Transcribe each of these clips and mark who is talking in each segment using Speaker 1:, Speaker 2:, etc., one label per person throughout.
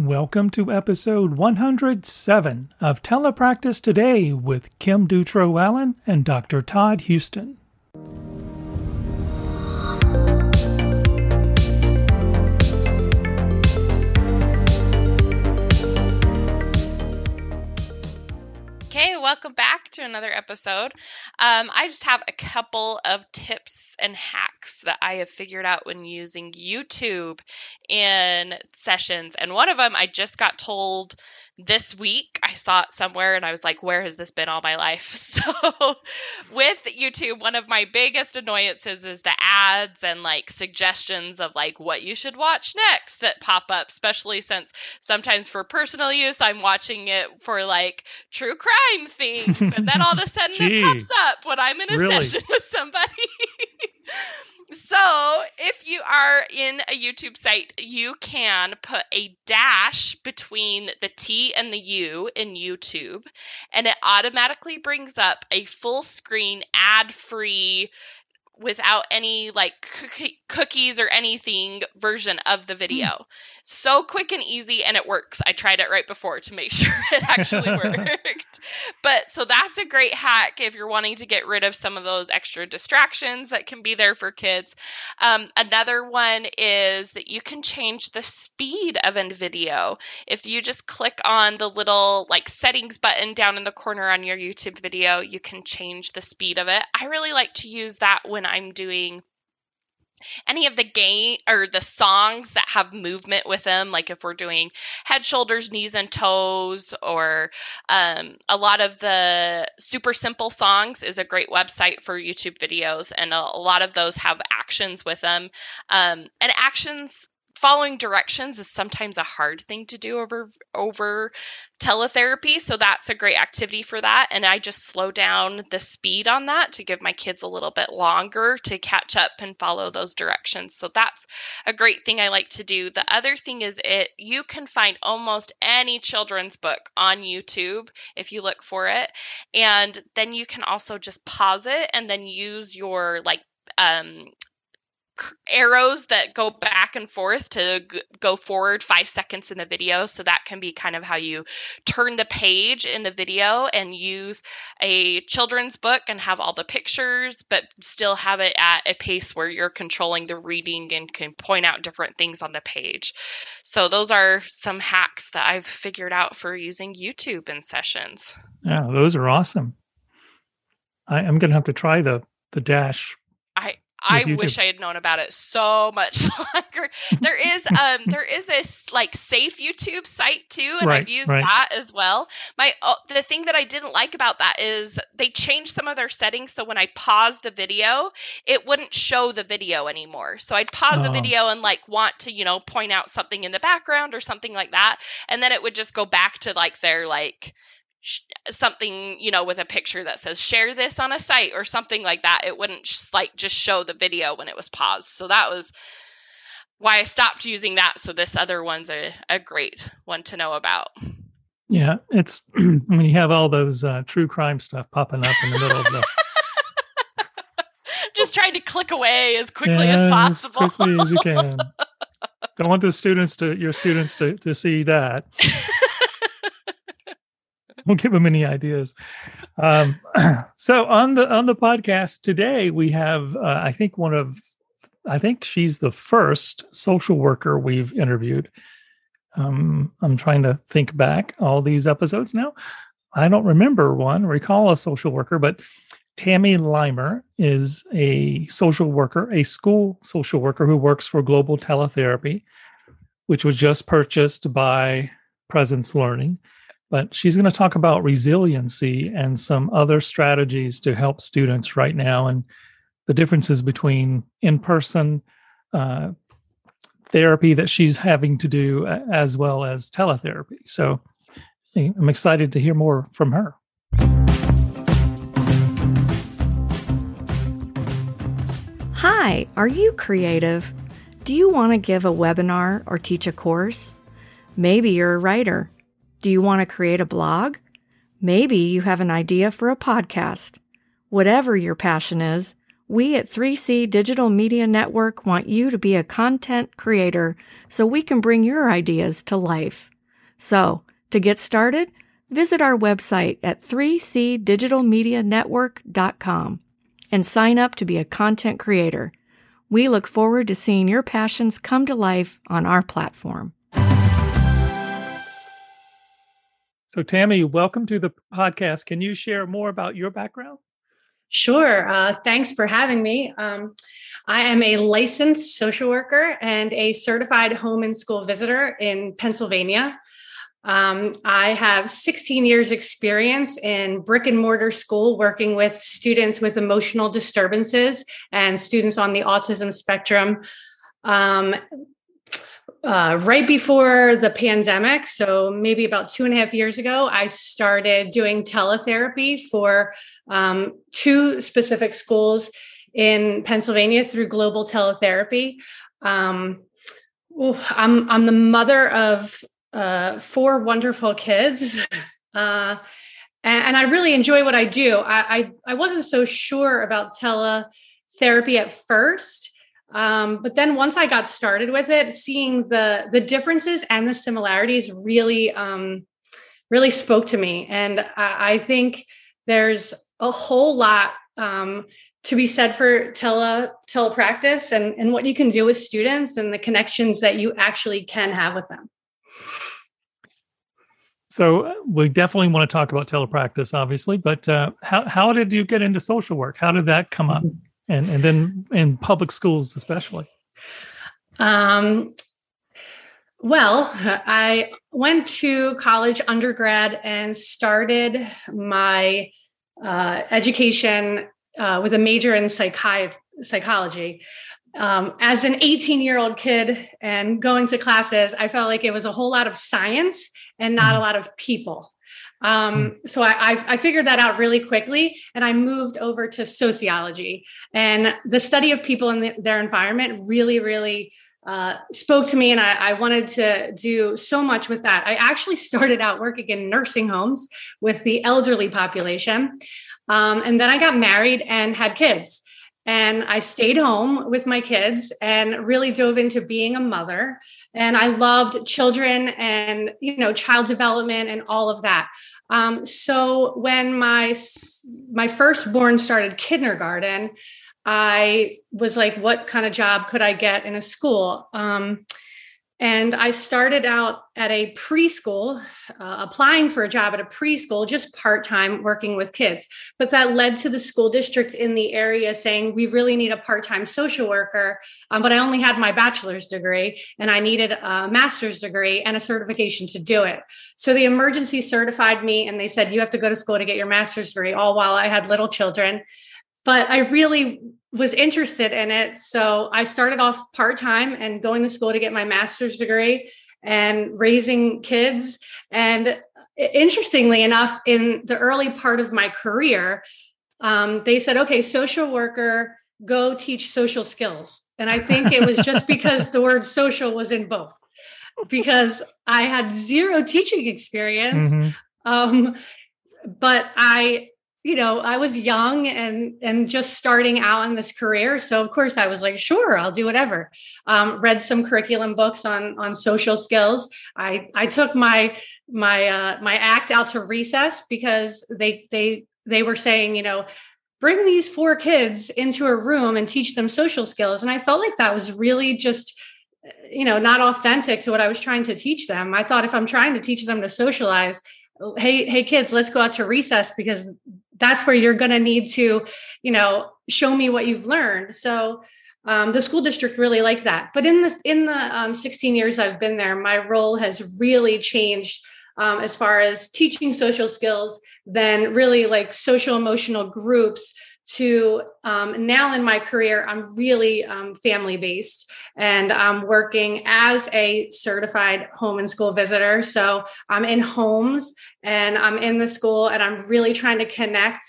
Speaker 1: Welcome to episode 107 of Telepractice Today with Kim Dutro Allen and Dr. Todd Houston.
Speaker 2: Welcome back to another episode. Um, I just have a couple of tips and hacks that I have figured out when using YouTube in sessions. And one of them I just got told this week I saw it somewhere and I was like, where has this been all my life? So, with YouTube, one of my biggest annoyances is the ads and like suggestions of like what you should watch next that pop up, especially since sometimes for personal use, I'm watching it for like true crime things. And then all of a sudden it pops up when I'm in a
Speaker 1: really?
Speaker 2: session with somebody. So, if you are in a YouTube site, you can put a dash between the T and the U in YouTube, and it automatically brings up a full screen ad free without any like cookie- cookies or anything version of the video.
Speaker 1: Hmm.
Speaker 2: So quick and easy and it works. I tried it right before to make sure it actually worked. But so that's a great hack if you're wanting to get rid of some of those extra distractions that can be there for kids. Um, another one is that you can change the speed of a video. If you just click on the little like settings button down in the corner on your YouTube video, you can change the speed of it. I really like to use that when I'm doing any of the game or the songs that have movement with them like if we're doing head shoulders knees and toes or um, a lot of the super simple songs is a great website for youtube videos and a, a lot of those have actions with them. Um, and actions following directions is sometimes a hard thing to do over over teletherapy so that's a great activity for that and i just slow down the speed on that to give my kids a little bit longer to catch up and follow those directions so that's a great thing i like to do. The other thing is it you can find almost any children's book on youtube if you look for it and then you can also just pause it and then use your like um arrows that go back and forth to g- go forward five seconds in the video. So that can be kind of how you turn the page in the video and use a children's book and have all the pictures, but still have it at a pace where you're controlling the reading and can point out different things on the page. So those are some hacks that I've figured out for using YouTube in sessions.
Speaker 1: Yeah, those are awesome. I, I'm going to have to try the the dash.
Speaker 2: I
Speaker 1: YouTube.
Speaker 2: wish I had known about it so much longer. There is um there is a like safe YouTube site too, and
Speaker 1: Right,
Speaker 2: I've used
Speaker 1: right.
Speaker 2: that as well. My uh, the thing that I didn't like about that is they changed some of their settings, so when I paused the video, it wouldn't show the video anymore. So I'd pause the
Speaker 1: Oh.
Speaker 2: video and like want to you know point out something in the background or something like that, and then it would just go back to like their like sh- something you know with a picture that says share this on a site or something like that. It wouldn't just like just show the video when it was paused. So that was why i stopped using that. So this other one's a, a great one to know about.
Speaker 1: Yeah, it's when you have all those uh, true crime stuff popping up in the middle of the
Speaker 2: just trying to click away as quickly
Speaker 1: Yeah,
Speaker 2: as possible.
Speaker 1: as quickly as you can. Don't want the students to your students to, to see that. Don't give them any ideas. Um, so on the on the podcast today, we have uh, I think one of I think she's the first social worker we've interviewed. Um, I'm trying to think back all these episodes now. I don't remember one, recall a social worker, but Tammy Limer is a social worker, a school social worker who works for Global Teletherapy, which was just purchased by Presence Learning. But she's going to talk about resiliency and some other strategies to help students right now and the differences between in person uh, therapy that she's having to do as well as teletherapy. So I'm excited to hear more from her.
Speaker 3: Hi, are you creative? Do you want to give a webinar or teach a course? Maybe you're a writer. Do you want to create a blog? Maybe you have an idea for a podcast. Whatever your passion is, We at 3C Digital Media Network want you to be a content creator so we can bring your ideas to life. So, to get started, visit our website at 3cdigitalmedianetwork.com and sign up to be a content creator. We look forward to seeing your passions come to life on our platform.
Speaker 1: So, Tammy, welcome to the podcast. Can you share more about your background?
Speaker 4: Sure. Uh, thanks for having me. Um, I am a licensed social worker and a certified home and school visitor in Pennsylvania. Um, I have 16 years experience in brick and mortar school working with students with emotional disturbances and students on the autism spectrum. Um, uh, right before the pandemic, so maybe about two and a half years ago, I started doing teletherapy for um, two specific schools in Pennsylvania through Global Teletherapy. Um, I'm I'm the mother of uh, four wonderful kids, uh, and, and, I really enjoy what I do. I, I I wasn't so sure about teletherapy at first um, but then once I got started with it, seeing the the differences and the similarities really um, really spoke to me, and I, I think there's a whole lot um, to be said for tele telepractice and and what you can do with students and the connections that you actually can have with them.
Speaker 1: So uh, we definitely want to talk about telepractice, obviously. But uh, how how did you get into social work? How did that come up? Mm-hmm and and then in public schools especially? Um,
Speaker 4: well i went to college undergrad and started my uh, education uh, with a major in psychi- psychology. Um, as an 18 year old kid and going to classes i felt like it was a whole lot of science and not a mm-hmm. lot of people um, hmm. so I, I, figured that out really quickly and I moved over to sociology. And the study of people in the, their environment really, really uh, spoke to me. And I, I, wanted to do so much with that. I actually started out working in nursing homes with the elderly population. Um, and then I got married and had kids. And I stayed home with my kids and really dove into being a mother. And I loved children and, you know, child development and all of that. Um, so when my my firstborn started kindergarten, I was like, what kind of job could I get in a school? Um, and I started out at a preschool, uh, applying for a job at a preschool, just part time working with kids. But that led to the school district in the area saying, we really need a part time social worker. Um, but I only had my bachelor's degree and I needed a master's degree and a certification to do it. So the emergency certified me and they said, you have to go to school to get your master's degree, all while I had little children but I really was interested in it. So I started off part time and going to school to get my master's degree and raising kids. And interestingly enough, in the early part of my career, um, they said, okay, social worker, go teach social skills. And I think it was just because the word social was in both, because I had zero teaching experience. Mm-hmm. Um, but I you know i was young and and just starting out in this career. So of course i was like sure i'll do whatever. Um, read some curriculum books on on social skills. I i took my my uh my act out to recess because they they they were saying you know bring these four kids into a room and teach them social skills. And i felt like that was really just you know not authentic to what i was trying to teach them. I thought if i'm trying to teach them to socialize hey hey kids let's go out to recess because that's where you're going to need to you know show me what you've learned. So um, the school district really liked that. But in the in the um, 16 years i've been there my role has really changed um, as far as teaching social skills then really like social emotional groups to um, now in my career, I'm really um, family based and I'm working as a certified home and school visitor. So I'm in homes and I'm in the school and I'm really trying to connect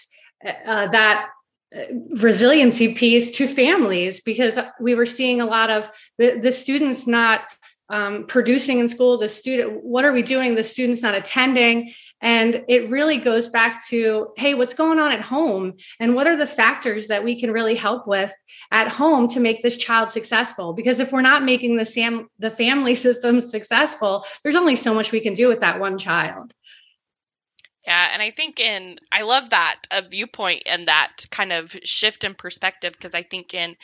Speaker 4: uh, that uh, resiliency piece to families because we were seeing a lot of the, the students not um, producing in school the student what are we doing? The students not attending. And it really goes back to hey what's going on at home? And what are the factors that we can really help with at home to make this child successful? Because if we're not making the sam the family system successful there's only so much we can do with that one child
Speaker 2: yeah, and I think in I love that a viewpoint and that kind of shift in perspective because I think in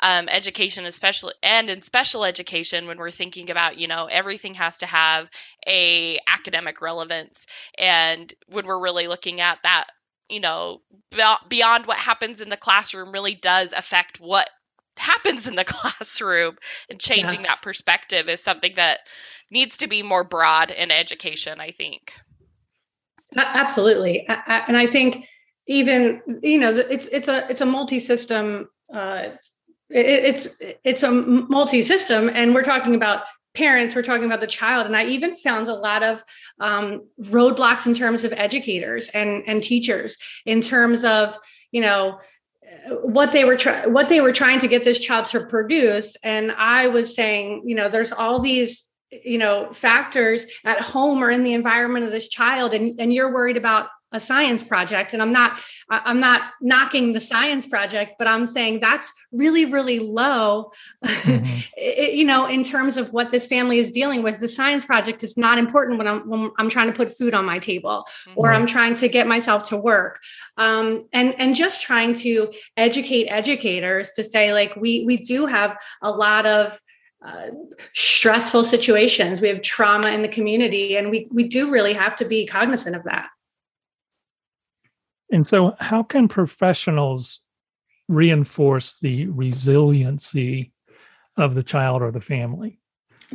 Speaker 2: um, education, especially and in special education, when we're thinking about you know everything has to have a academic relevance, and when we're really looking at that, you know, beyond what happens in the classroom, really does affect what happens in the classroom, and changing yes. that perspective is something that needs to be more broad in education. I think.
Speaker 4: Absolutely, and I think even you know it's it's a it's a multi-system. Uh, it's it's a multi-system, and we're talking about parents we're talking about the child and i even found a lot of um, roadblocks in terms of educators and and teachers in terms of you know what they were trying what they were trying to get this child to produce and i was saying you know there's all these you know factors at home or in the environment of this child and, and you're worried about a science project and i'm not i'm not knocking the science project but i'm saying that's really really low mm-hmm. it, you know in terms of what this family is dealing with the science project is not important when i'm when i'm trying to put food on my table mm-hmm. or i'm trying to get myself to work um, and and just trying to educate educators to say like we we do have a lot of uh, stressful situations. We have trauma in the community, and we we do really have to be cognizant of that.
Speaker 1: And so, how can professionals reinforce the resiliency of the child or the family?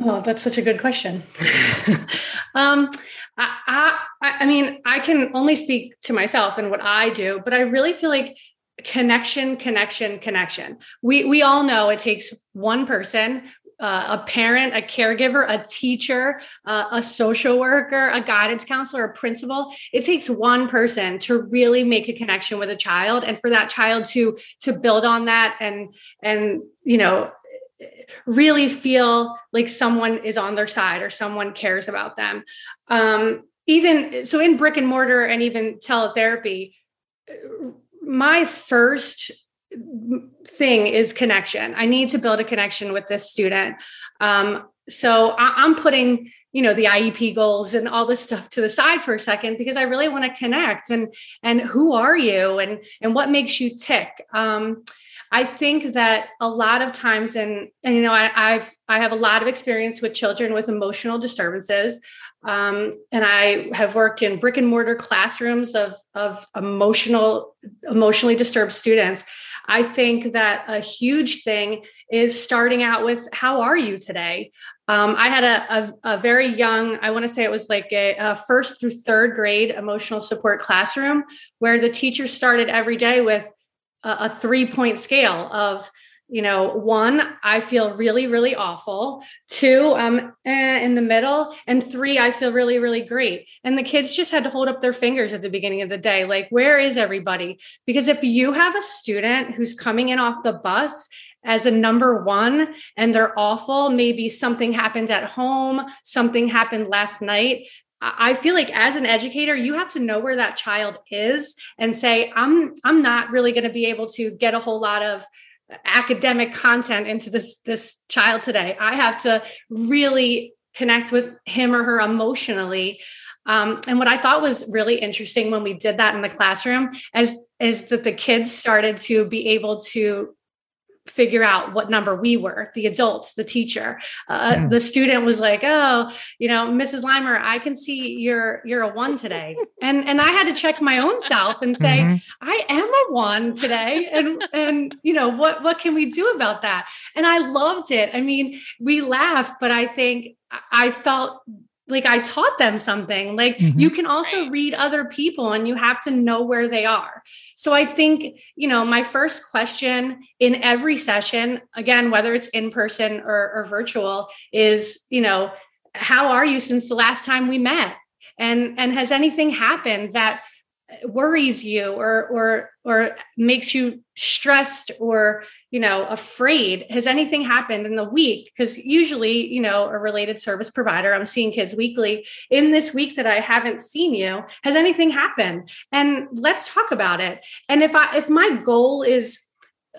Speaker 4: Oh, that's such a good question. um, I, I, I mean, I can only speak to myself and what I do, but I really feel like connection connection connection we we all know it takes one person uh, a parent, a caregiver, a teacher, uh, a social worker, a guidance counselor, a principal. It takes one person to really make a connection with a child, and for that child to to build on that and and you know really feel like someone is on their side or someone cares about them. Um, even so, in brick and mortar and even teletherapy, my first thing is connection. I need to build a connection with this student. Um, so I, am putting, you know, the IEP goals and all this stuff to the side for a second because I really want to connect and and who are you and and what makes you tick. Um, I think that a lot of times, and and you know, I, I've I have a lot of experience with children with emotional disturbances. Um, and I have worked in brick and mortar classrooms of, of emotional, emotionally disturbed students. I think that a huge thing is starting out with how are you today? Um, I had a, a, a, very young, I want to say it was like a, a, first through third grade emotional support classroom where the teacher started every day with a, a three point scale of you know, one, I feel really, really awful. Two, I'm eh, in the middle. And three, I feel really, really great. And the kids just had to hold up their fingers at the beginning of the day. Like, where is everybody? Because if you have a student who's coming in off the bus as a number one and they're awful, maybe something happened at home, something happened last night, I feel like as an educator, you have to know where that child is and say, I'm I'm not really going to be able to get a whole lot of academic content into this this child today. I have to really connect with him or her emotionally. Um, and what i thought was really interesting when we did that in the classroom is is that the kids started to be able to figure out what number we were the adults the teacher. Uh, mm. the student was like oh you know mrs limer i can see you're you're a one today. And and i had to check my own self and say mm-hmm. i am a one today. And and you know what what can we do about that? And i loved it. I mean we laughed but i think i felt like I taught them something. Like mm-hmm. you can also read other people and you have to know where they are. So I think, you know, my first question in every session, again, whether it's in person or, or virtual, is, you know, how are you since the last time we met? And and has anything happened that worries you or or or makes you stressed or you know afraid. Has anything happened in the week? Because usually you know a related service provider i'm seeing kids weekly in this week that i haven't seen you has anything happened? And let's talk about it. And if i if my goal is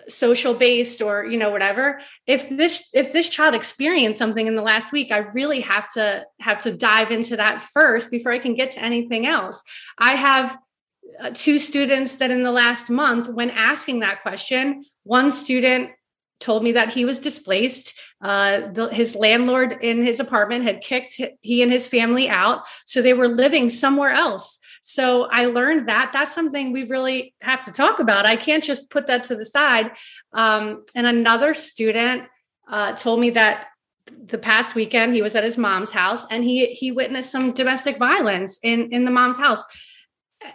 Speaker 4: social based or you know whatever if this if this child experienced something in the last week i really have to have to dive into that first before i can get to anything else. I have uh, two students that in the last month when asking that question one student told me that he was displaced uh, the, his landlord in his apartment had kicked he and his family out so they were living somewhere else so I learned that that's something we really have to talk about. I can't just put that to the side. Um, and another student uh, told me that the past weekend he was at his mom's house and he he witnessed some domestic violence in in the mom's house.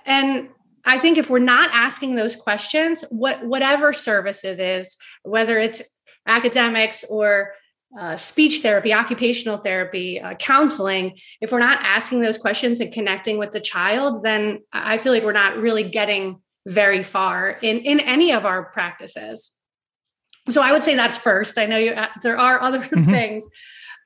Speaker 4: And I think if we're not asking those questions, what whatever service it is, whether it's academics or uh, speech therapy, occupational therapy, uh, counseling, if we're not asking those questions and connecting with the child, then I feel like we're not really getting very far in, in any of our practices. So I would say that's first. I know you, uh, there are other mm-hmm. things.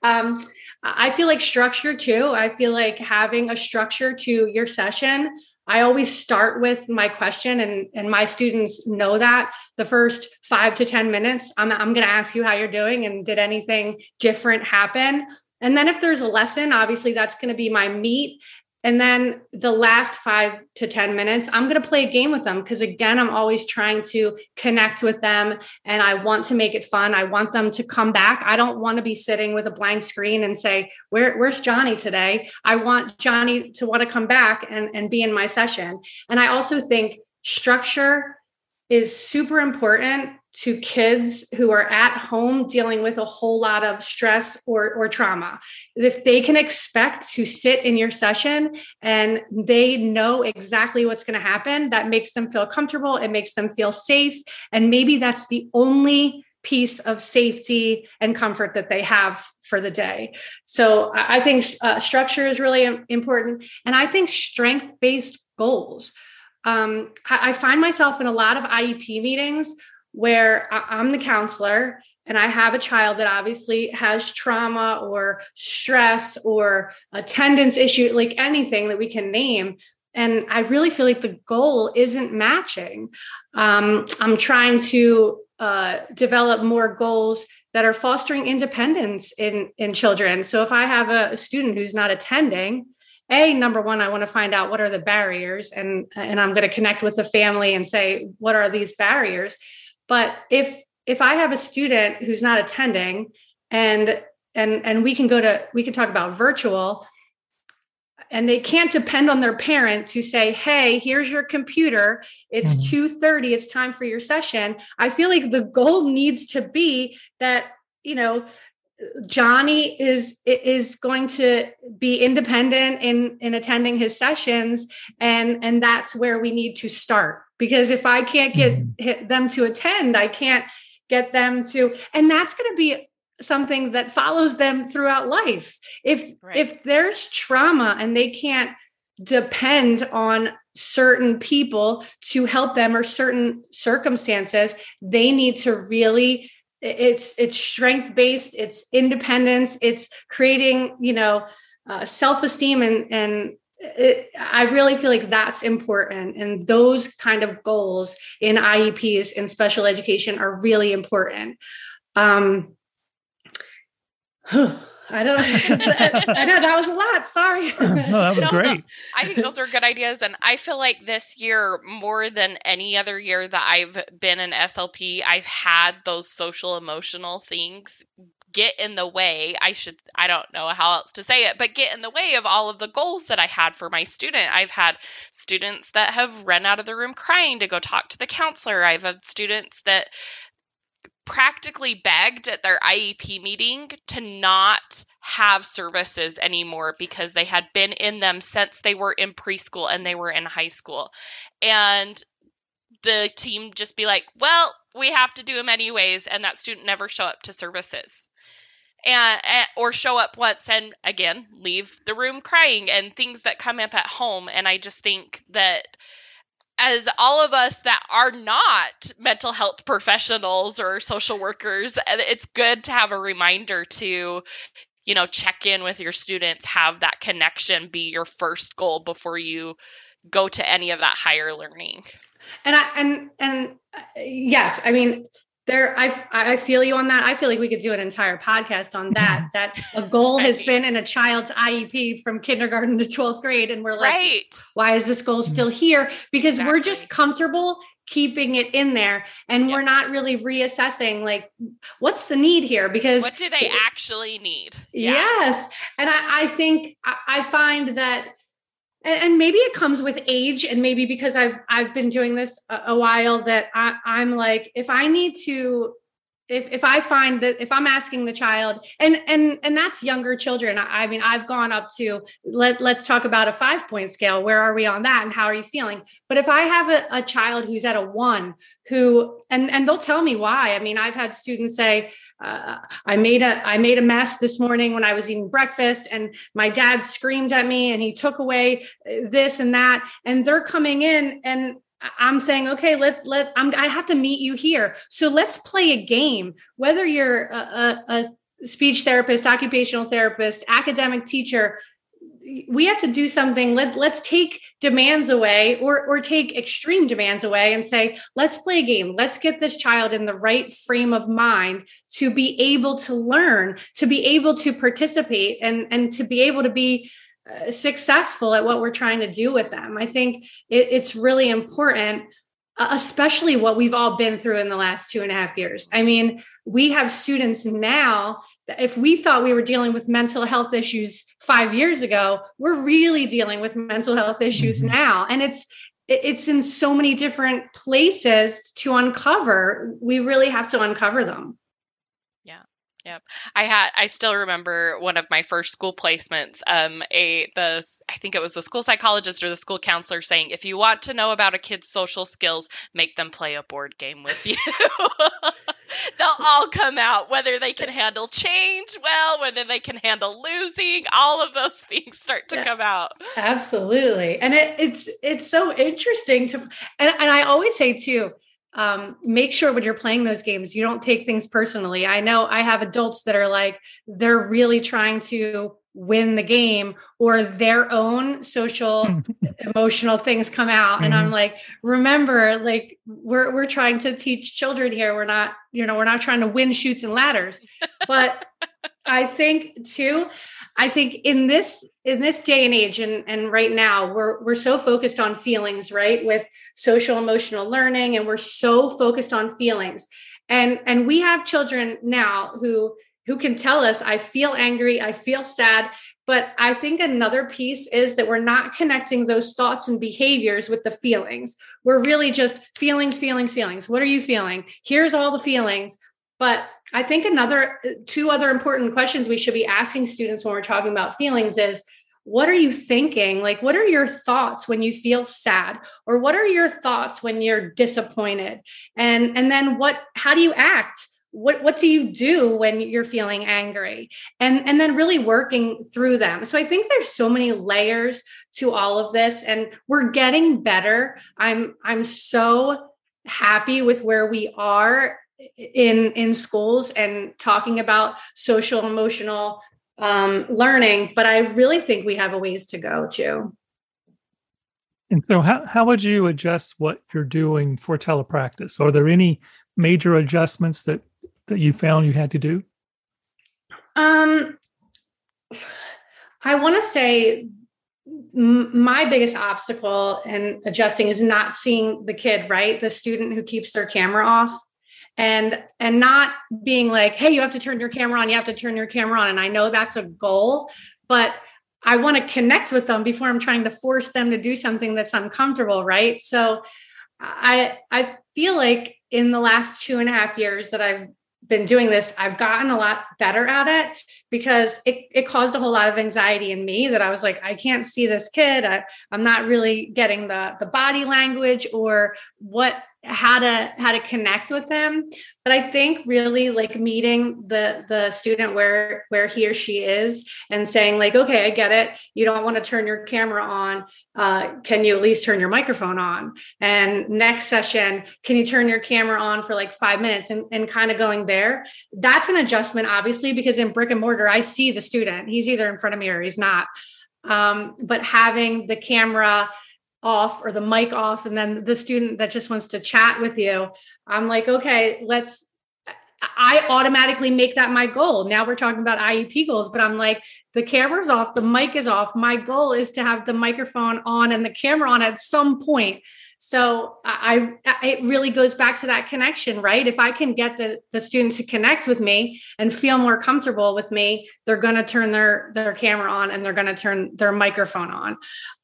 Speaker 4: Um, I feel like structure too. I feel like having a structure to your session I always start with my question, and, and my students know that the first five to 10 minutes, I'm, I'm going to ask you how you're doing and did anything different happen? And then if there's a lesson, obviously that's going to be my meat. And then the last five to 10 minutes, I'm going to play a game with them because, again, I'm always trying to connect with them and I want to make it fun. I want them to come back. I don't want to be sitting with a blank screen and say, Where, Where's Johnny today? I want Johnny to want to come back and, and be in my session. And I also think structure is super important to kids who are at home dealing with a whole lot of stress or, or trauma. If they can expect to sit in your session and they know exactly what's going to happen, that makes them feel comfortable, it makes them feel safe. And maybe that's the only piece of safety and comfort that they have for the day. So I think uh, structure is really important. And I think strength based goals. Um, I, I find myself in a lot of IEP meetings where I'm the counselor and I have a child that obviously has trauma or stress or attendance issue, like anything that we can name. And I really feel like the goal isn't matching. Um, I'm trying to uh, develop more goals that are fostering independence in in children. So if I have a, a student who's not attending, a number one i want to find out what are the barriers and and i'm going to connect with the family and say what are these barriers but if if I have a student who's not attending and and and we can go to we can talk about virtual and they can't depend on their parent to say hey here's your computer. It's mm-hmm. 2.30 it's time for your session. I feel like the goal needs to be that you know johnny is is going to be independent in in attending his sessions and and that's where we need to start because if I can't get mm-hmm. them to attend, I can't get them to, and that's going to be something that follows them throughout life. If right. if there's trauma and they can't depend on certain people to help them or certain circumstances, they need to really it's it's strength based, it's independence, it's creating, you know, uh, self-esteem and and it, I really feel like that's important. And those kind of goals in IEPs in special education are really important. Um, I don't I know that was a lot. Sorry.
Speaker 1: no, that was no, great. No,
Speaker 2: I think those are good ideas. And I feel like this year, more than any other year that I've been in SLP, I've had those social emotional things get in the way i should i don't know how else to say it but get in the way of all of the goals that i had for my student. I've had students that have run out of the room crying to go talk to the counselor. I've had students that practically begged at their iep meeting to not have services anymore because they had been in them since they were in preschool and they were in high school. And the team just be like well we have to do them anyways and that student never show up to services and, and, or show up once and again leave the room crying and things that come up at home and i just think that as all of us that are not mental health professionals or social workers, it's good to have a reminder to, you know, check in with your students, have that connection be your first goal before you go to any of that higher learning.
Speaker 4: And I and and uh, yes, I mean there I I feel you on that. I feel like we could do an entire podcast on that. that a goal has been in a child's IEP from kindergarten to 12th grade and we're like right. why is this goal still here? Because exactly. we're just comfortable keeping it in there and yep. we're not really reassessing like what's the need here because
Speaker 2: what do they actually need
Speaker 4: yeah. yes and I, I think I, I find that and, maybe it comes with age and maybe because i've i've been doing this a, a while that I, i'm like if i need to if if I find that if I'm asking the child and and and that's younger children, I, I, mean I've gone up to let let's talk about a five point scale. Where are we on that, and how are you feeling? But if I have a, a child who's at a one, who and and they'll tell me why. I mean I've had students say uh, I made a I made a mess this morning when I was eating breakfast, and my dad screamed at me, and he took away uh, this and that, and they're coming in and I'm saying, okay, let let I'm, I have to meet you here. So let's play a game. Whether you're a, a, a speech therapist, occupational therapist, academic teacher, we have to do something. Let let's take demands away, or or take extreme demands away, and say, let's play a game. Let's get this child in the right frame of mind to be able to learn, to be able to participate, and and to be able to be successful at what we're trying to do with them. I think it, it's really important, uh, especially what we've all been through in the last two and a half years. I mean, we have students now. That if we thought we were dealing with mental health issues five years ago, we're really dealing with mental health issues mm-hmm. now, and it's it's in so many different places to uncover. We really have to uncover them.
Speaker 2: Yep. I had I still remember one of my first school placements um a the I think it was the school psychologist or the school counselor saying if you want to know about a kid's social skills make them play a board game with you. They'll all come out whether they can handle change well, whether they can handle losing, all of those things start to yeah, come out.
Speaker 4: Absolutely. And it, it's it's so interesting to and, and I always say too um, make sure when you're playing those games, you don't take things personally. I know I have adults that are like, they're really trying to win the game or their own social emotional things come out and i'm mm-hmm. like remember like we're we're trying to teach children here we're not you know we're not trying to win Chutes and Ladders but i think too I think in this in this day and age and, and right now we're we're so focused on feelings, right? With social emotional learning and we're so focused on feelings. And and we have children now who who can tell us I feel angry, I feel sad, but I think another piece is that we're not connecting those thoughts and behaviors with the feelings. We're really just feelings, feelings, feelings. What are you feeling? Here's all the feelings. But I think another two other important questions we should be asking students when we're talking about feelings is what are you thinking? Like what are your thoughts when you feel sad or what are your thoughts when you're disappointed? And and then what how do you act? What what do you do when you're feeling angry? And and then really working through them. So I think there's so many layers to all of this and we're getting better. I'm I'm so happy with where we are in in schools and talking about social emotional um, learning but i really think we have a ways to go too.
Speaker 1: And so how, how would you adjust what you're doing for telepractice? Are there any major adjustments that that you found you had to do?
Speaker 4: Um i want to say my biggest obstacle in adjusting is not seeing the kid right? The student who keeps their camera off and and not being like hey you have to turn your camera on you have to turn your camera on. And i know that's a goal but i want to connect with them before i'm trying to force them to do something that's uncomfortable right? So i i feel like in the last two and a half years that i've been doing this i've gotten a lot better at it because it, it caused a whole lot of anxiety in me that i was like i can't see this kid. I, i'm not really getting the the body language or what how to how to connect with them. But i think really like meeting the the student where where he or she is and saying like okay i get it. You don't want to turn your camera on. Uh, can you at least turn your microphone on? And next session can you turn your camera on for like five minutes? And, and kind of going there. That's an adjustment obviously because in brick and mortar i see the student. He's either in front of me or he's not. Um, but having the camera off or the mic off and then the student that just wants to chat with you i'm like okay let's i automatically make that my goal. Now we're talking about iep goals but i'm like the camera's off the mic is off. My goal is to have the microphone on and the camera on at some point so I, I, it really goes back to that connection, right? If I can get the the student to connect with me and feel more comfortable with me, they're going to turn their their camera on and they're going to turn their microphone on.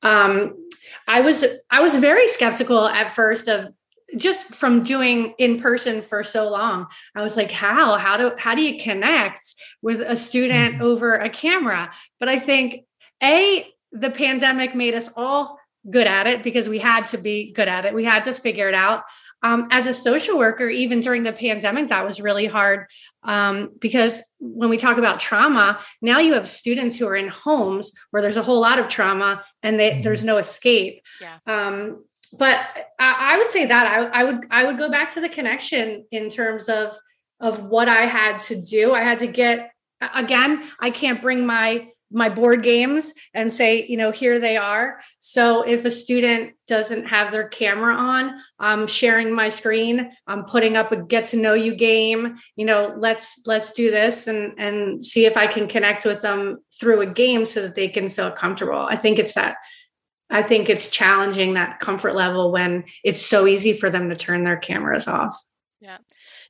Speaker 4: Um, I was I was very skeptical at first of just from doing in person for so long i was like how how do how do you connect with a student mm-hmm. over a camera but i think a the pandemic made us all good at it because we had to be good at it. We had to figure it out. Um, as a social worker, even during the pandemic, that was really hard um, because when we talk about trauma, now you have students who are in homes where there's a whole lot of trauma and they, mm-hmm. there's no escape.
Speaker 2: Yeah.
Speaker 4: Um, but I, I, would say that I, I would I would go back to the connection in terms of of what I had to do. I had to get again. I can't bring my my board games and say, you know, here they are. So if a student doesn't have their camera on, I'm sharing my screen. I'm putting up a get to know you game. You know, let's let's do this and and see if I can connect with them through a game so that they can feel comfortable. I think it's that. I think it's challenging that comfort level when it's so easy for them to turn their cameras off.
Speaker 2: Yeah.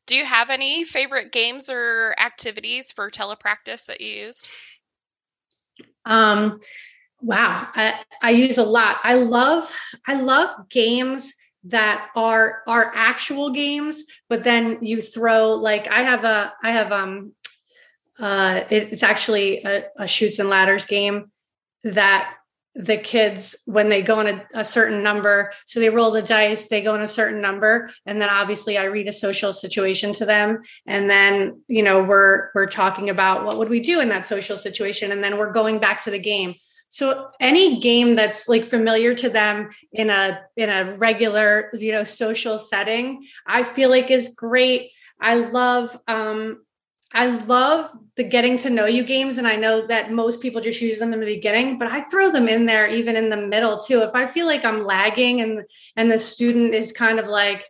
Speaker 2: Do you have any favorite games or activities for telepractice that you used?
Speaker 4: Um, wow, I, I use a lot. I love I love games that are are actual games, but then you throw like I have a I have um uh it, it's actually a, a Chutes and Ladders game that the kids when they go on a, a, certain number so they roll the dice they go in a certain number and then obviously i read a social situation to them and then you know we're we're talking about what would we do in that social situation and then we're going back to the game. So any game that's like familiar to them in a in a regular you know social setting i feel like is great. I love um I love the getting to know you games. And I know that most people just use them in the beginning, but I throw them in there even in the middle too. If I feel like I'm lagging and and the student is kind of like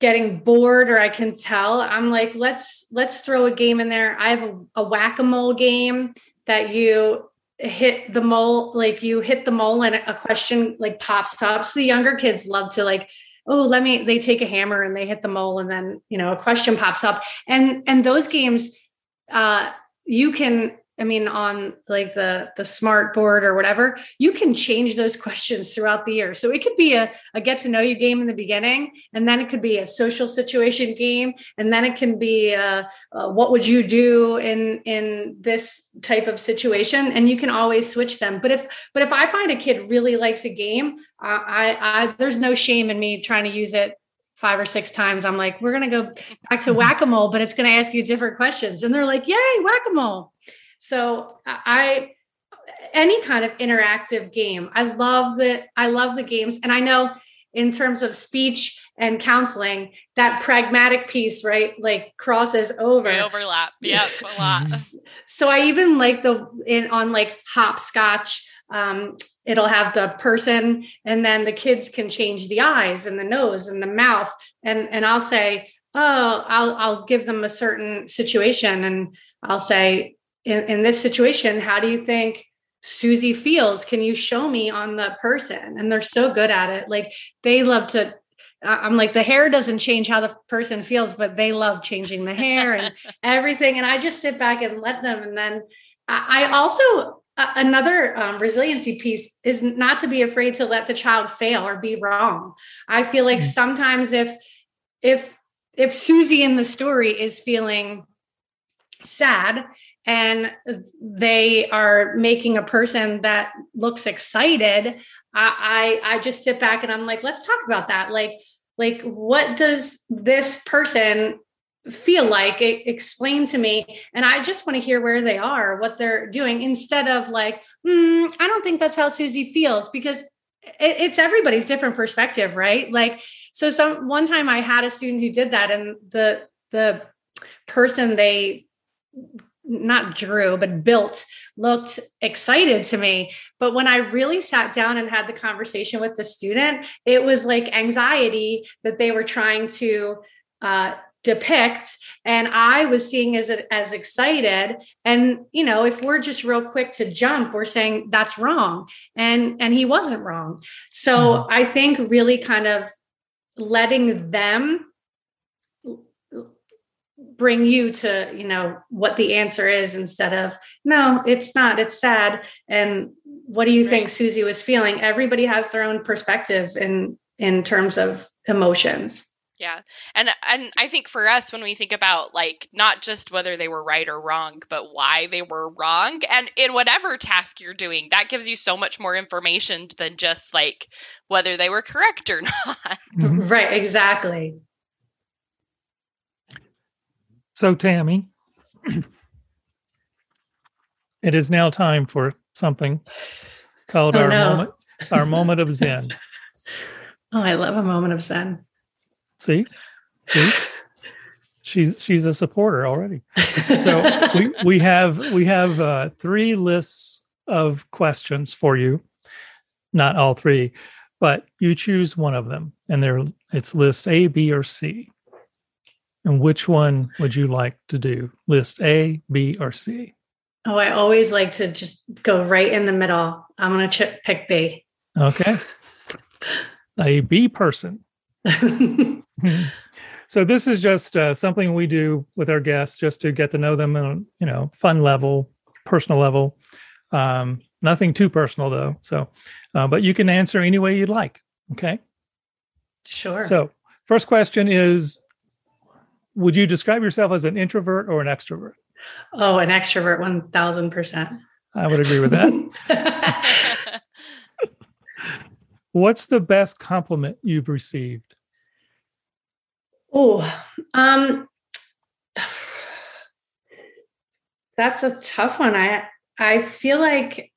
Speaker 4: getting bored or I can tell, I'm like, let's let's throw a game in there. I have a, a whack-a-mole game that you hit the mole, like you hit the mole and a question like pops up. So the younger kids love to like oh let me they take a hammer and they hit the mole and then you know a question pops up. And and those games uh you can I mean, on like the the smart board or whatever, you can change those questions throughout the year. So it could be a, a get to know you game in the beginning, and then it could be a social situation game, and then it can be a, a what would you do in in this type of situation, and you can always switch them. But if but if I find a kid really likes a game, I, I there's no shame in me trying to use it five or six times. I'm like we're going to go back to mm-hmm. whack-a-mole but it's going to ask you different questions. And they're like yay whack-a-mole so I any kind of interactive game. I love the I love the games. And I know in terms of speech and counseling that pragmatic piece right like crosses over.
Speaker 2: They overlap. Yeah a lot.
Speaker 4: So i even like the in on like hopscotch um, it'll have the person and then the kids can change the eyes and the nose and the mouth. And and i'll say oh i'll i'll give them a certain situation and i'll say in, in this situation, how do you think Susie feels? Can you show me on the person? And they're so good at it. Like they love to I'm like, the hair doesn't change how the person feels, but they love changing the hair and everything. And I just sit back and let them. And then I also, another um, resiliency piece is not to be afraid to let the child fail or be wrong. I feel like mm-hmm. sometimes if, if, if Susie in the story is feeling sad and they are making a person that looks excited. I, I i just sit back and i'm like let's talk about that. Like like what does this person feel like? It, explain to me. And i just want to hear where they are what they're doing instead of like mm, i don't think that's how susie feels because it, it's everybody's different perspective right? Like so some one time i had a student who did that and the the person they not drew but built looked excited to me. But when i really sat down and had the conversation with the student it was like anxiety that they were trying to uh, depict. And i was seeing as as excited. And you know if we're just real quick to jump we're saying that's wrong. And and he wasn't wrong. So mm-hmm. i think really kind of letting them bring you to you know what the answer is instead of no it's not it's sad and what do you right. think susie was feeling everybody has their own perspective in in terms of emotions
Speaker 2: yeah. And and I think for us when we think about like not just whether they were right or wrong, but why they were wrong and in whatever task you're doing, that gives you so much more information than just like whether they were correct or not.
Speaker 4: Mm-hmm. Right, exactly.
Speaker 1: So Tammy, it is now time for something called oh, our no. moment our moment of zen.
Speaker 4: Oh, I love a moment of zen.
Speaker 1: See, see, she's she's a supporter already. So we we have we have uh, three lists of questions for you. Not all three, but you choose one of them, and there it's list A, B, or C. And which one would you like to do? List A, B, or C?
Speaker 4: Oh, I always like to just go right in the middle. I'm going to ch- pick B.
Speaker 1: Okay. A B person. so this is just uh, something we do with our guests just to get to know them on you know fun level personal level um, nothing too personal though so uh, but you can answer any way you'd like okay
Speaker 4: sure
Speaker 1: so first question is would you describe yourself as an introvert or an extrovert?
Speaker 4: Oh an extrovert 1000%
Speaker 1: i would agree with that. What's the best compliment you've received?
Speaker 4: Oh, um, that's a tough one. I I feel like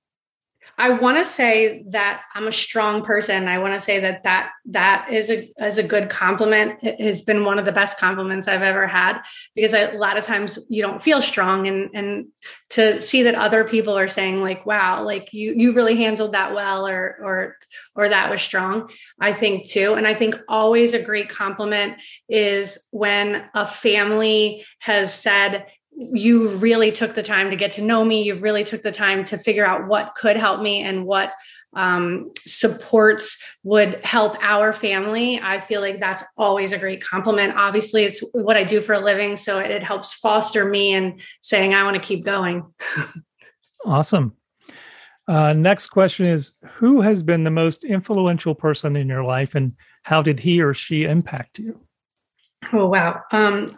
Speaker 4: I want to say that I'm a strong person. I want to say that that that is a is a good compliment. It has been one of the best compliments I've ever had because I, a lot of times you don't feel strong, and and to see that other people are saying like, "Wow, like you you really handled that well," or or or that was strong. I think too, and I think always a great compliment is when a family has said, you really took the time to get to know me. You really took the time to figure out what could help me and what um, supports would help our family. I feel like that's always a great compliment. Obviously it's what i do for a living so it, it helps foster me and saying i want to keep going.
Speaker 1: Awesome. Uh, next question is who has been the most influential person in your life and how did he or she impact you?
Speaker 4: Oh wow. Um,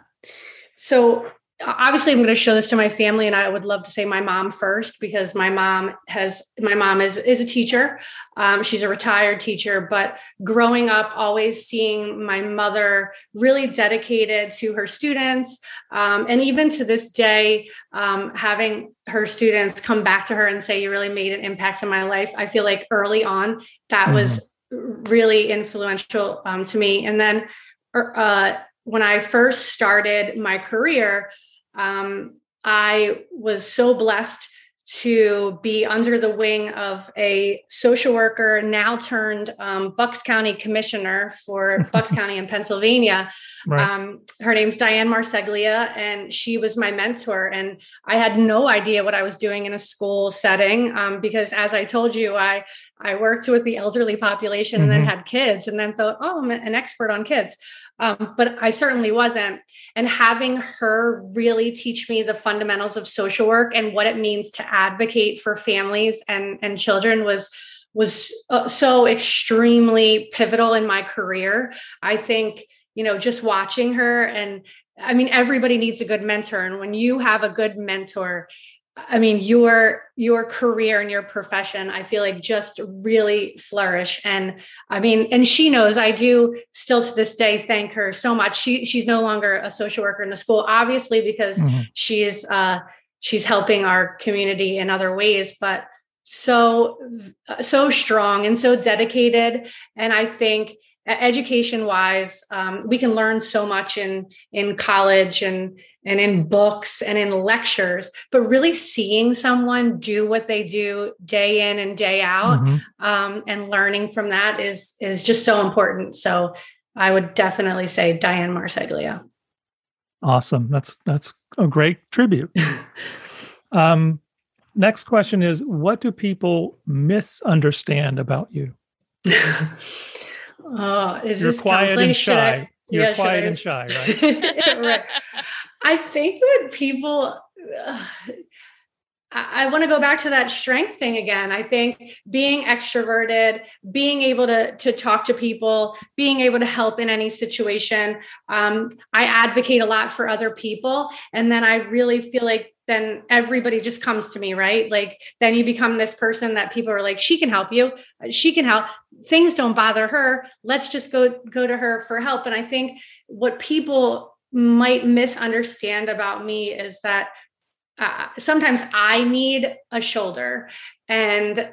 Speaker 4: so obviously i'm going to show this to my family and i would love to say my mom first because my mom has my mom is is a teacher um, she's a retired teacher but growing up always seeing my mother really dedicated to her students um, and even to this day um, having her students come back to her and say you really made an impact in my life i feel like early on that mm-hmm. was really influential um, to me and then er, uh, when I first started my career, um, I was so blessed to be under the wing of a social worker, now turned um, Bucks County commissioner for Bucks County in Pennsylvania. Right. Um, her name's Diane Marseglia, and she was my mentor. And I had no idea what I was doing in a school setting um, because, as I told you, I I worked with the elderly population mm-hmm. and then mm-hmm. had kids, and then thought, oh, I'm an expert on kids um, but I certainly wasn't. And having her really teach me the fundamentals of social work and what it means to advocate for families and and children was was uh, so extremely pivotal in my career. I think you know just watching her and I mean everybody needs a good mentor, and when you have a good mentor. I mean, your your career and your profession, I feel like just really flourish. And I mean, and she knows I do still to this day thank her so much. She she's no longer a social worker in the school, obviously, because mm-hmm. she's uh she's helping our community in other ways, but so so strong and so dedicated. And I think education wise um, we can learn so much in in college and and in books and in lectures but really seeing someone do what they do day in and day out mm-hmm. um, and learning from that is is just so important. So i would definitely say diane marseglia
Speaker 1: awesome. That's that's a great tribute. Um, next question is what do people misunderstand about you
Speaker 4: Oh, is
Speaker 1: You're
Speaker 4: this
Speaker 1: quiet and shy. I, You're yeah, quiet and shy, right?
Speaker 4: right. I think when people, uh, I, I want to go back to that strength thing again. I think being extroverted, being able to to talk to people, being able to help in any situation. Um, I advocate a lot for other people, and then I really feel like then everybody just comes to me, right? Like then you become this person that people are like, she can help you, she can help. Things don't bother her. Let's just go go to her for help. And I think what people might misunderstand about me is that uh, sometimes I need a shoulder, and uh,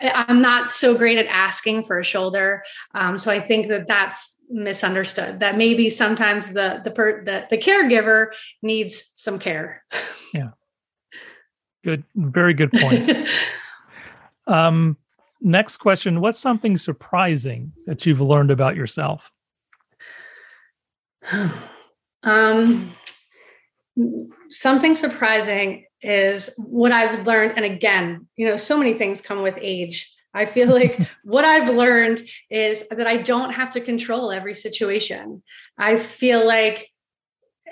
Speaker 4: I'm not so great at asking for a shoulder. Um, so I think that that's misunderstood. That maybe sometimes the the per, the, the caregiver needs some care.
Speaker 1: Yeah. Good. Very good point. um, next question: What's something surprising that you've learned about yourself?
Speaker 4: um something surprising is what I've learned. And again, you know, so many things come with age. I feel like what I've learned is that I don't have to control every situation. I feel like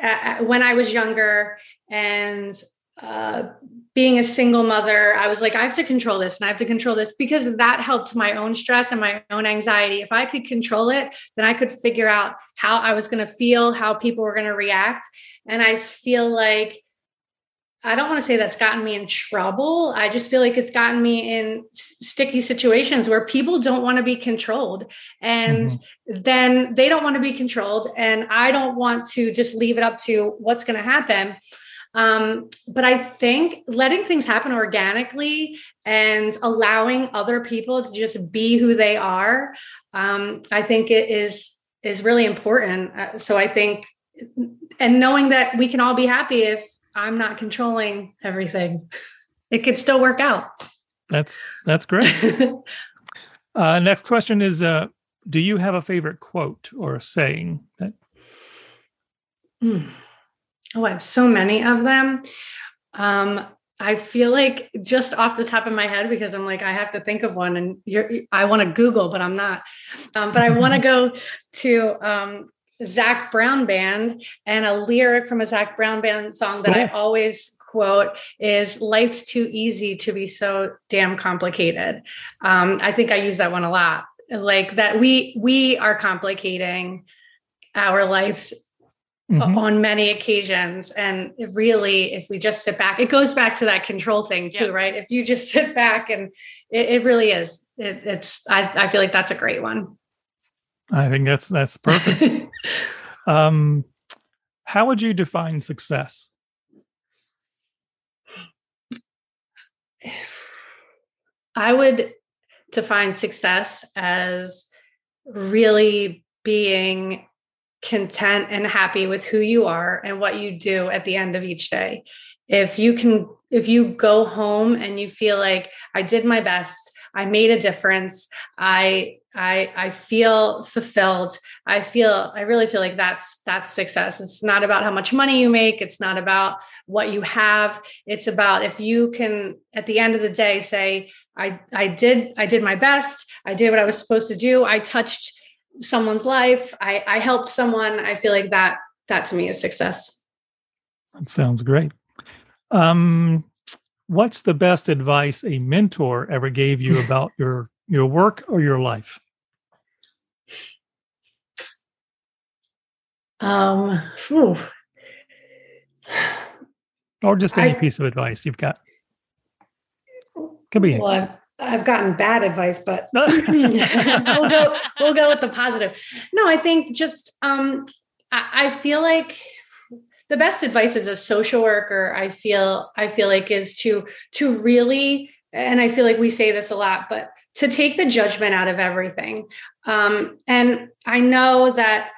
Speaker 4: uh, when I was younger and uh, being a single mother, I was like, I have to control this and I have to control this because that helped my own stress and my own anxiety. If I could control it, then I could figure out how I was going to feel, how people were going to react. And I feel like I don't want to say that's gotten me in trouble. I just feel like it's gotten me in sticky situations where people don't want to be controlled. And mm-hmm. then they don't want to be controlled. And I don't want to just leave it up to what's going to happen. Um, but I think letting things happen organically and allowing other people to just be who they are, um, I think it is is really important. Uh, so I think, and knowing that we can all be happy if I'm not controlling everything. It could still work out.
Speaker 1: That's that's great. uh, next question is: uh, Do you have a favorite quote or saying that?
Speaker 4: Mm. Oh, I have so many of them. Um, I feel like just off the top of my head, because I'm like, I have to think of one and you're, I want to Google, but I'm not. Um, but I want to go to um, Zac Brown Band and a lyric from a Zac Brown Band song that cool. I always quote is life's too easy to be so damn complicated. Um, I think I use that one a lot. Like that we we are complicating our lives mm-hmm. on many occasions. And really, if we just sit back, it goes back to that control thing too, yeah. right? If you just sit back and it, it really is, it, it's I, I feel like that's a great one.
Speaker 1: I think that's that's perfect. um, how would you define success?
Speaker 4: I would define success as really being content and happy with who you are and what you do at the end of each day. If you can if you go home and you feel like I did my best, I made a difference. I I I feel fulfilled. I feel I really feel like that's that's success. It's not about how much money you make, it's not about what you have. It's about if you can at the end of the day say I I did I did my best. I did what I was supposed to do. I touched someone's life. I I helped someone. I feel like that that to me is success.
Speaker 1: That sounds great. Um what's the best advice a mentor ever gave you about your your work or your life
Speaker 4: um whew.
Speaker 1: or just any I, piece of advice you've got Could be.
Speaker 4: Well, I've, gotten bad advice, but we'll go we'll go with the positive. No, I think just um, I, I feel like the best advice as a social worker, I feel I feel like is to to really and I feel like we say this a lot, but to take the judgment out of everything. Um, and I know that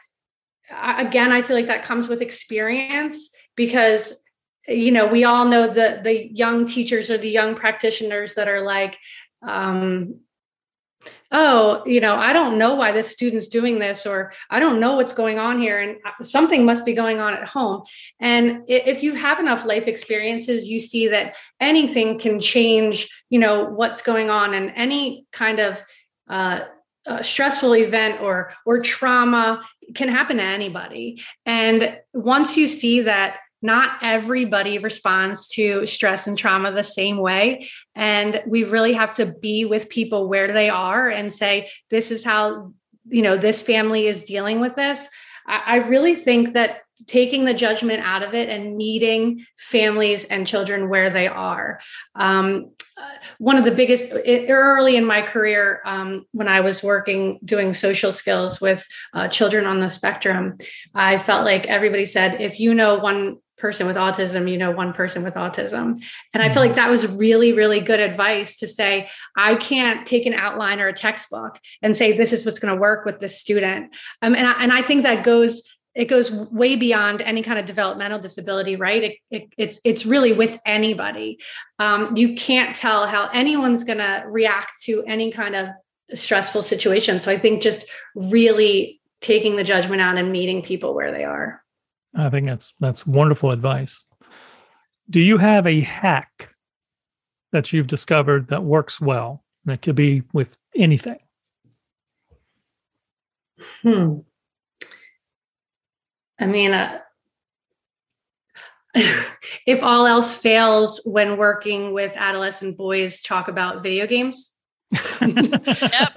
Speaker 4: again, I feel like that comes with experience because you know we all know the the young teachers or the young practitioners that are like um, oh you know i don't know why this student's doing this or i don't know what's going on here and uh, something must be going on at home. And if you have enough life experiences you see that anything can change you know what's going on and any kind of uh, uh, stressful event or or trauma can happen to anybody. And once you see that not everybody responds to stress and trauma the same way. And we really have to be with people where they are and say, this is how, you know, this family is dealing with this. I, really think that taking the judgment out of it and meeting families and children where they are. Um, uh, one of the biggest early in my career, um, when I was working doing social skills with uh, children on the spectrum, I felt like everybody said, if you know one person with autism, you know, one person with autism. And I feel like mm-hmm. that was really, really good advice to say, I can't take an outline or a textbook and say, this is what's going to work with this student. Um, and, I, and I think that goes, it goes way beyond any kind of developmental disability, right? It, it, it's, it's really with anybody. Um, you can't tell how anyone's going to react to any kind of stressful situation. So I think just really taking the judgment out and meeting people where they are.
Speaker 1: I think that's that's wonderful advice. Do you have a hack that you've discovered that works well? That could be with anything.
Speaker 4: Hmm. I mean, uh, if all else fails when working with adolescent boys, talk about video games. yep.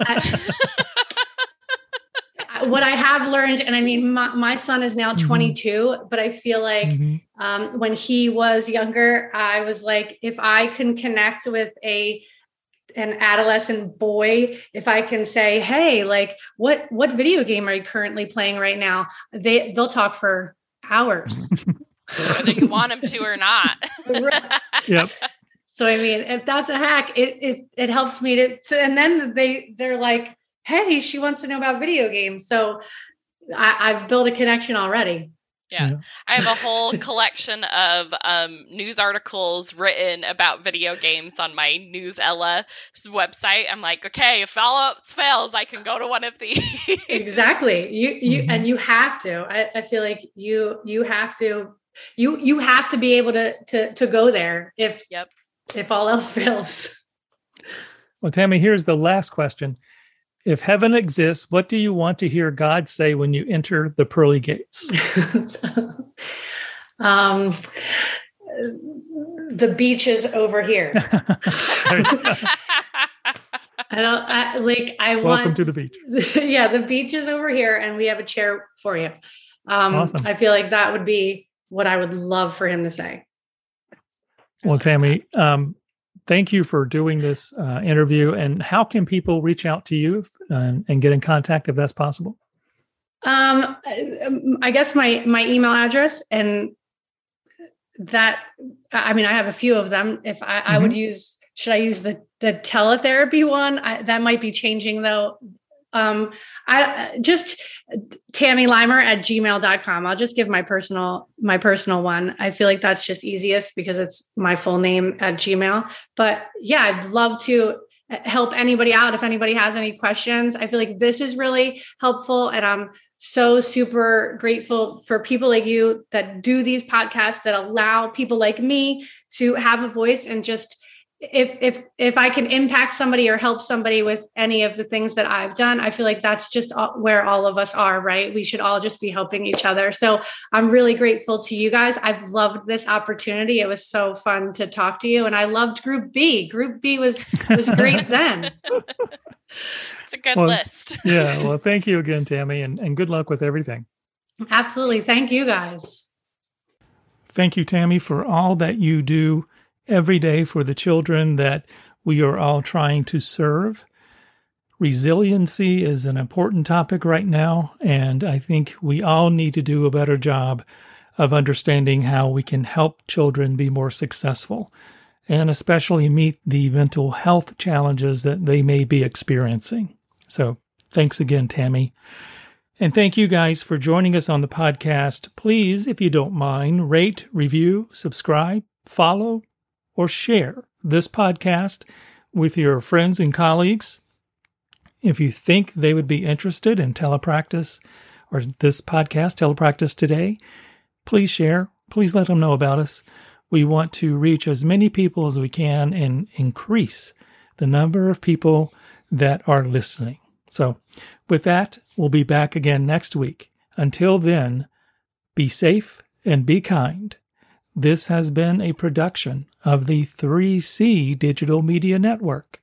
Speaker 4: What I have learned, and I mean, my, my son is now mm-hmm. 22, mm-hmm. but I feel like mm-hmm. um, when he was younger, I was like, if I can connect with a an adolescent boy if i can say hey like what what video game are you currently playing right now they they'll talk for hours
Speaker 2: whether you want them to or not
Speaker 1: yep
Speaker 4: so i mean if that's a hack it it, it helps me to, to and then they they're like hey, she wants to know about video games. So I, have built a connection already.
Speaker 2: Yeah. yeah. I have a whole collection of um, news articles written about video games on my Newsela website. I'm like, okay, if all else fails, I can go to one of these.
Speaker 4: exactly. You you mm-hmm. and you have to. I, I feel like you you have to you you have to be able to to to go there if
Speaker 2: yep
Speaker 4: if all else fails.
Speaker 1: Well, Tammy, here's the last question. If heaven exists, what do you want to hear God say when you enter the pearly gates?
Speaker 4: um, the beach is over here. I don't I, like. I
Speaker 1: welcome
Speaker 4: want,
Speaker 1: to the beach.
Speaker 4: yeah, the beach is over here, and we have a chair for you. Um, awesome. I feel like that would be what I would love for him to say.
Speaker 1: Well, Tammy, um, thank you for doing this uh, interview. And how can people reach out to you and, and get in contact if that's possible?
Speaker 4: Um, I guess my my email address and that I mean I have a few of them. If I, mm-hmm. I would mm-hmm. use, should I use the the teletherapy one? I, that might be changing though. Um, I just Tammy Limer at gmail.com. I'll just give my personal, my personal one. I feel like that's just easiest because it's my full name at Gmail. But yeah, I'd love to help anybody out if anybody has any questions. I feel like this is really helpful. And I'm so super grateful for people like you that do these podcasts that allow people like me to have a voice and just if if if I can impact somebody or help somebody with any of the things that I've done, I feel like that's just all, where all of us are, right? We should all just be helping each other. So I'm really grateful to you guys. I've loved this opportunity. It was so fun to talk to you, and I loved Group B. Group B was was great Zen.
Speaker 2: it's a good well, list.
Speaker 1: yeah. Well, thank you again, Tammy, and, and good luck with everything.
Speaker 4: Absolutely. Thank you guys.
Speaker 1: Thank you, Tammy, for all that you do every day for the children that we are all trying to serve. Resiliency is an important topic right now, and I think we all need to do a better job of understanding how we can help children be more successful and especially meet the mental health challenges that they may be experiencing. So, thanks again, Tammy. And thank you guys for joining us on the podcast. Please, if you don't mind, rate, review, subscribe, follow, or share this podcast with your friends and colleagues. If you think they would be interested in telepractice or this podcast, Telepractice Today, please share. Please let them know about us. We want to reach as many people as we can and increase the number of people that are listening. So, with that, we'll be back again next week. Until then, be safe and be kind. This has been a production of the 3C Digital Media Network.